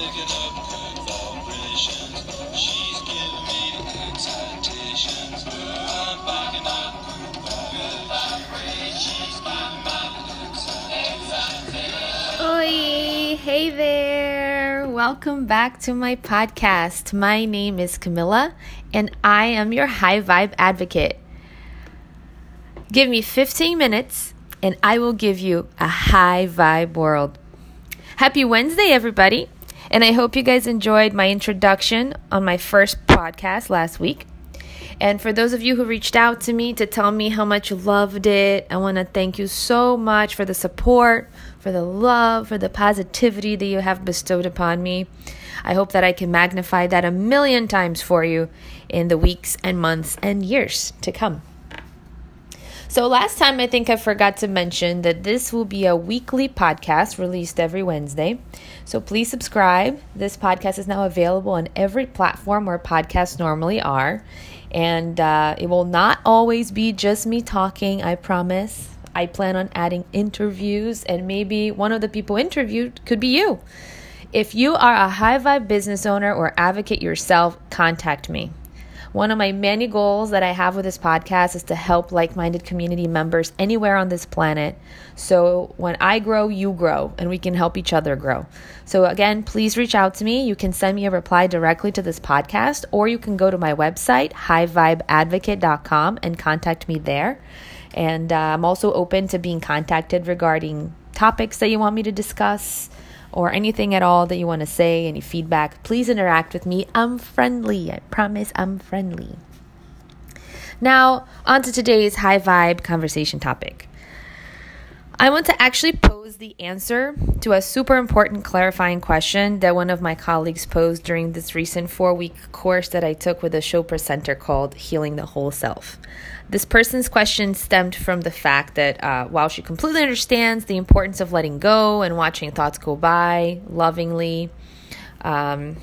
She's giving me. Oi, hey there. Welcome back to my podcast. My name is Camilla and I am your high vibe advocate. Give me 15 minutes and I will give you a high vibe world. Happy Wednesday, everybody. And I hope you guys enjoyed my introduction on my first podcast last week. And for those of you who reached out to me to tell me how much you loved it, I want to thank you so much for the support, for the love, for the positivity that you have bestowed upon me. I hope that I can magnify that a million times for you in the weeks and months and years to come. So, last time I think I forgot to mention that this will be a weekly podcast released every Wednesday. So, please subscribe. This podcast is now available on every platform where podcasts normally are. And uh, it will not always be just me talking, I promise. I plan on adding interviews, and maybe one of the people interviewed could be you. If you are a high vibe business owner or advocate yourself, contact me. One of my many goals that I have with this podcast is to help like minded community members anywhere on this planet. So when I grow, you grow, and we can help each other grow. So again, please reach out to me. You can send me a reply directly to this podcast, or you can go to my website, highvibeadvocate.com, and contact me there. And uh, I'm also open to being contacted regarding topics that you want me to discuss or anything at all that you want to say, any feedback, please interact with me. I'm friendly. I promise I'm friendly. Now, on to today's high vibe conversation topic. I want to actually pose the answer to a super important clarifying question that one of my colleagues posed during this recent four week course that I took with a show presenter called Healing the Whole Self. This person's question stemmed from the fact that uh, while she completely understands the importance of letting go and watching thoughts go by lovingly, um,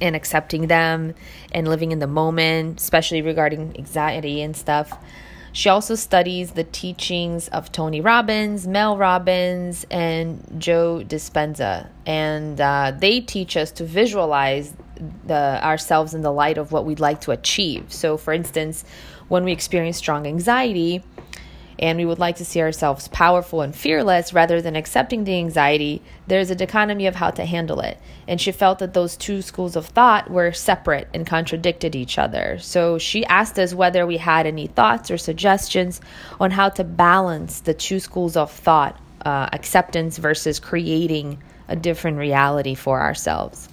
and accepting them and living in the moment, especially regarding anxiety and stuff. She also studies the teachings of Tony Robbins, Mel Robbins, and Joe Dispenza. And uh, they teach us to visualize the, ourselves in the light of what we'd like to achieve. So, for instance, when we experience strong anxiety and we would like to see ourselves powerful and fearless rather than accepting the anxiety, there's a dichotomy of how to handle it. And she felt that those two schools of thought were separate and contradicted each other. So she asked us whether we had any thoughts or suggestions on how to balance the two schools of thought, uh, acceptance versus creating a different reality for ourselves.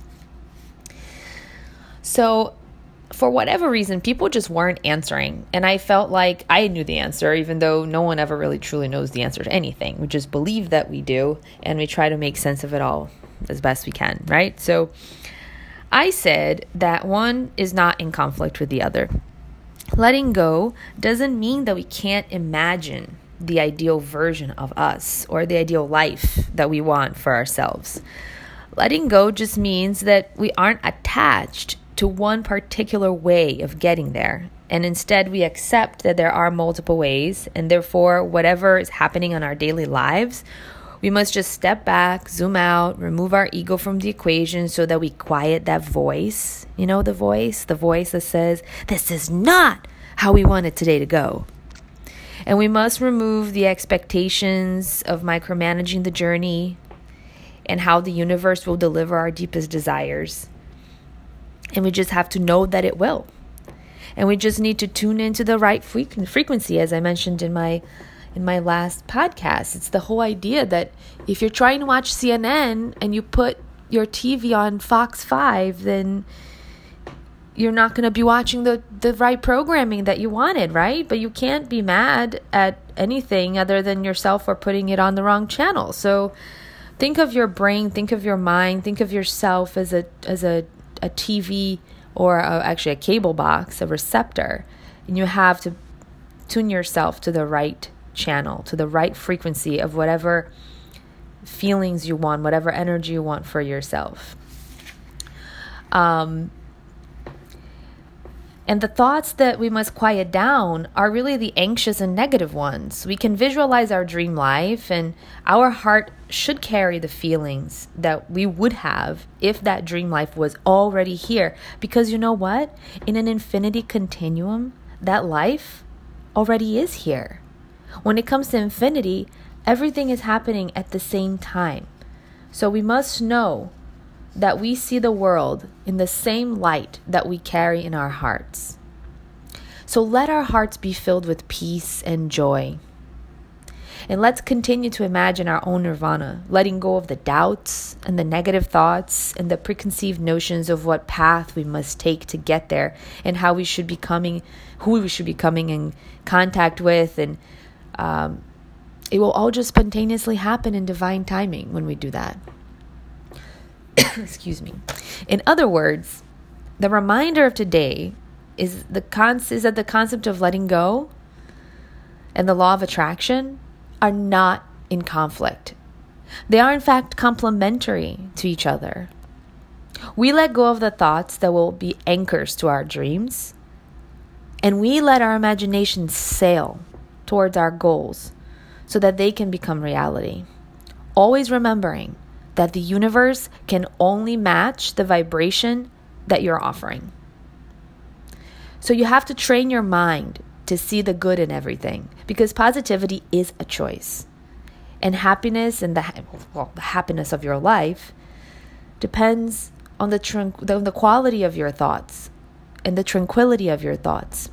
So for whatever reason, people just weren't answering. And I felt like I knew the answer, even though no one ever really truly knows the answer to anything. We just believe that we do, and we try to make sense of it all as best we can, right? So I said that one is not in conflict with the other. Letting go doesn't mean that we can't imagine the ideal version of us or the ideal life that we want for ourselves. Letting go just means that we aren't attached to one particular way of getting there. And instead, we accept that there are multiple ways, and therefore, whatever is happening in our daily lives, we must just step back, zoom out, remove our ego from the equation so that we quiet that voice. You know, the voice, the voice that says, This is not how we want it today to go. And we must remove the expectations of micromanaging the journey and how the universe will deliver our deepest desires. And we just have to know that it will. And we just need to tune into the right frequency, as I mentioned in my in my last podcast. It's the whole idea that if you're trying to watch CNN and you put your TV on Fox 5, then you're not going to be watching the, the right programming that you wanted, right? But you can't be mad at anything other than yourself for putting it on the wrong channel. So think of your brain, think of your mind, think of yourself as a as a a TV or a, actually a cable box, a receptor, and you have to tune yourself to the right channel, to the right frequency of whatever feelings you want, whatever energy you want for yourself. Um, And the thoughts that we must quiet down are really the anxious and negative ones. We can visualize our dream life, and our heart should carry the feelings that we would have if that dream life was already here. Because you know what? In an infinity continuum, that life already is here. When it comes to infinity, everything is happening at the same time. So we must know that we see the world in the same light that we carry in our hearts. So let our hearts be filled with peace and joy. And let's continue to imagine our own nirvana, letting go of the doubts and the negative thoughts and the preconceived notions of what path we must take to get there and how we should be coming, who we should be coming in contact with. And um, it will all just spontaneously happen in divine timing when we do that. Excuse me. In other words, the reminder of today is the con- is that the concept of letting go and the law of attraction are not in conflict. They are in fact complementary to each other. We let go of the thoughts that will be anchors to our dreams, and we let our imagination sail towards our goals so that they can become reality. Always remembering that the universe can only match the vibration that you're offering. So you have to train your mind to see the good in everything because positivity is a choice. And happiness and the, well, the happiness of your life depends on the, tran- the, the quality of your thoughts and the tranquility of your thoughts.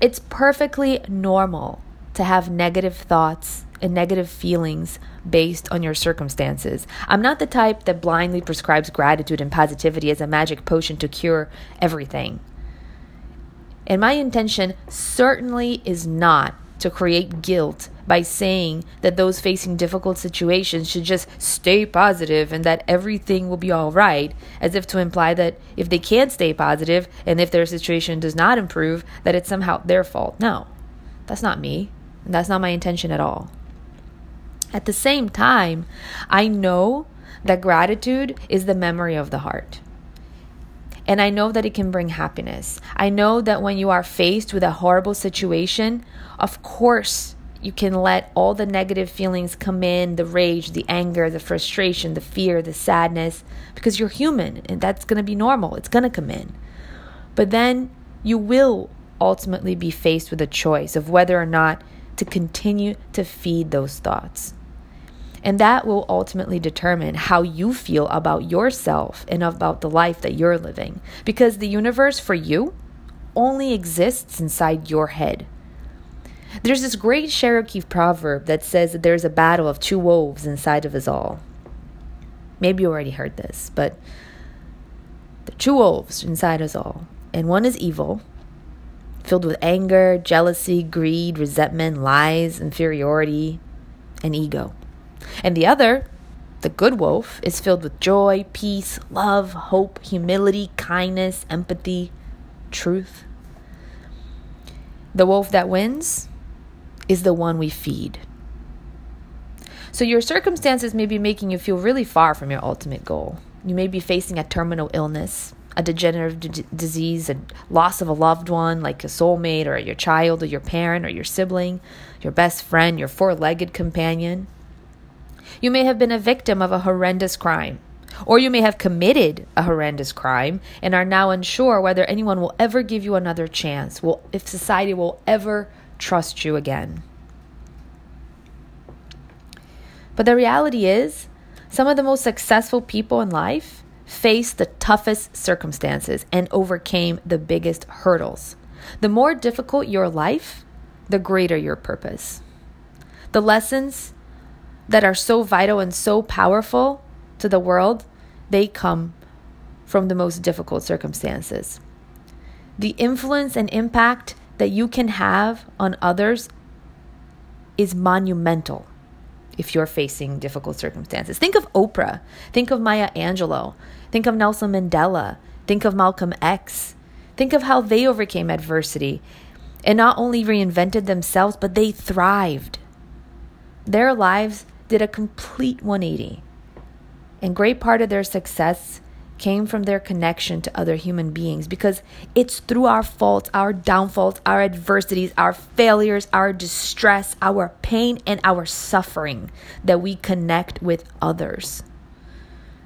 It's perfectly normal to have negative thoughts and negative feelings based on your circumstances. I'm not the type that blindly prescribes gratitude and positivity as a magic potion to cure everything. And my intention certainly is not to create guilt by saying that those facing difficult situations should just stay positive and that everything will be all right, as if to imply that if they can't stay positive and if their situation does not improve, that it's somehow their fault. No, that's not me. And that's not my intention at all. At the same time, I know that gratitude is the memory of the heart. And I know that it can bring happiness. I know that when you are faced with a horrible situation, of course, you can let all the negative feelings come in the rage, the anger, the frustration, the fear, the sadness because you're human and that's going to be normal. It's going to come in. But then you will ultimately be faced with a choice of whether or not to continue to feed those thoughts. And that will ultimately determine how you feel about yourself and about the life that you're living. Because the universe for you only exists inside your head. There's this great Cherokee proverb that says that there's a battle of two wolves inside of us all. Maybe you already heard this, but the two wolves inside us all. And one is evil, filled with anger, jealousy, greed, resentment, lies, inferiority, and ego. And the other, the good wolf, is filled with joy, peace, love, hope, humility, kindness, empathy, truth. The wolf that wins is the one we feed. So, your circumstances may be making you feel really far from your ultimate goal. You may be facing a terminal illness, a degenerative d- disease, a loss of a loved one, like a soulmate, or your child, or your parent, or your sibling, your best friend, your four legged companion. You may have been a victim of a horrendous crime, or you may have committed a horrendous crime and are now unsure whether anyone will ever give you another chance, will, if society will ever trust you again. But the reality is, some of the most successful people in life faced the toughest circumstances and overcame the biggest hurdles. The more difficult your life, the greater your purpose. The lessons that are so vital and so powerful to the world, they come from the most difficult circumstances. The influence and impact that you can have on others is monumental if you're facing difficult circumstances. Think of Oprah, think of Maya Angelou, think of Nelson Mandela, think of Malcolm X. Think of how they overcame adversity and not only reinvented themselves, but they thrived. Their lives did a complete 180. And great part of their success came from their connection to other human beings because it's through our faults, our downfalls, our adversities, our failures, our distress, our pain, and our suffering that we connect with others.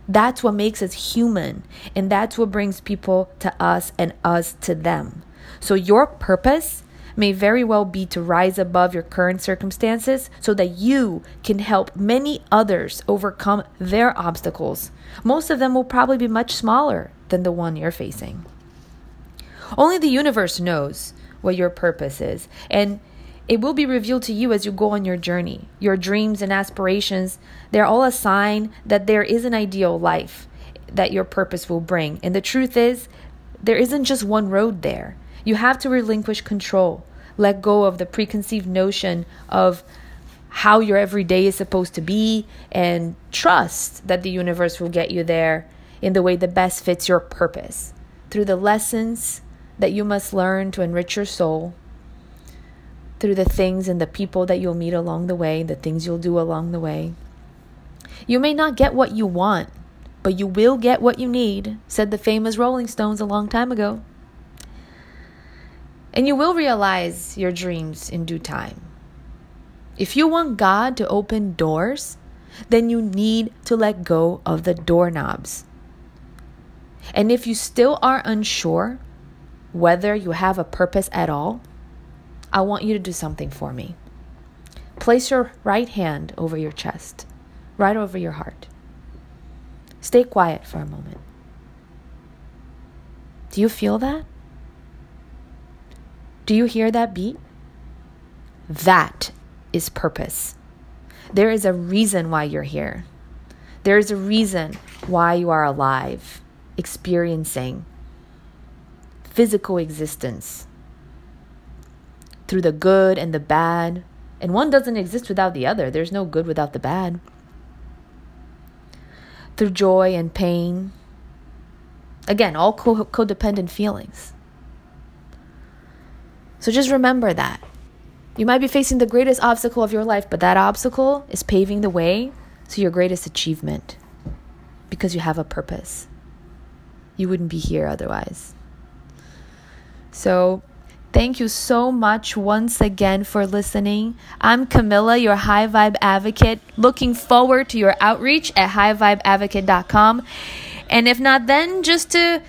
That's what makes us human, and that's what brings people to us and us to them. So, your purpose may very well be to rise above your current circumstances so that you can help many others overcome their obstacles. Most of them will probably be much smaller than the one you're facing. Only the universe knows what your purpose is, and it will be revealed to you as you go on your journey. Your dreams and aspirations, they're all a sign that there is an ideal life that your purpose will bring. And the truth is, there isn't just one road there. You have to relinquish control, let go of the preconceived notion of how your everyday is supposed to be, and trust that the universe will get you there in the way that best fits your purpose through the lessons that you must learn to enrich your soul, through the things and the people that you'll meet along the way, the things you'll do along the way. You may not get what you want, but you will get what you need, said the famous Rolling Stones a long time ago. And you will realize your dreams in due time. If you want God to open doors, then you need to let go of the doorknobs. And if you still are unsure whether you have a purpose at all, I want you to do something for me. Place your right hand over your chest, right over your heart. Stay quiet for a moment. Do you feel that? Do you hear that beat? That is purpose. There is a reason why you're here. There is a reason why you are alive, experiencing physical existence through the good and the bad. And one doesn't exist without the other. There's no good without the bad. Through joy and pain. Again, all co- codependent feelings. So just remember that. You might be facing the greatest obstacle of your life, but that obstacle is paving the way to your greatest achievement because you have a purpose. You wouldn't be here otherwise. So, thank you so much once again for listening. I'm Camilla, your high vibe advocate, looking forward to your outreach at highvibeadvocate.com. And if not, then just to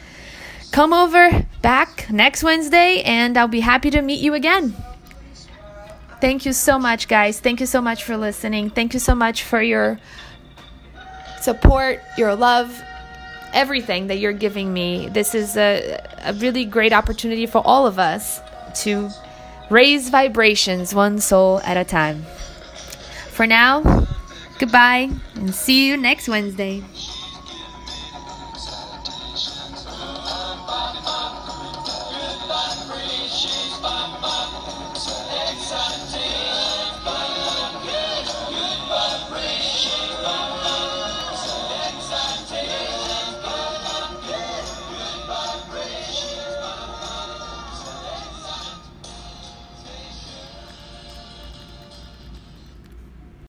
come over back next Wednesday and I'll be happy to meet you again. Thank you so much, guys. Thank you so much for listening. Thank you so much for your support, your love, everything that you're giving me. This is a, a really great opportunity for all of us to raise vibrations one soul at a time. For now, goodbye and see you next Wednesday.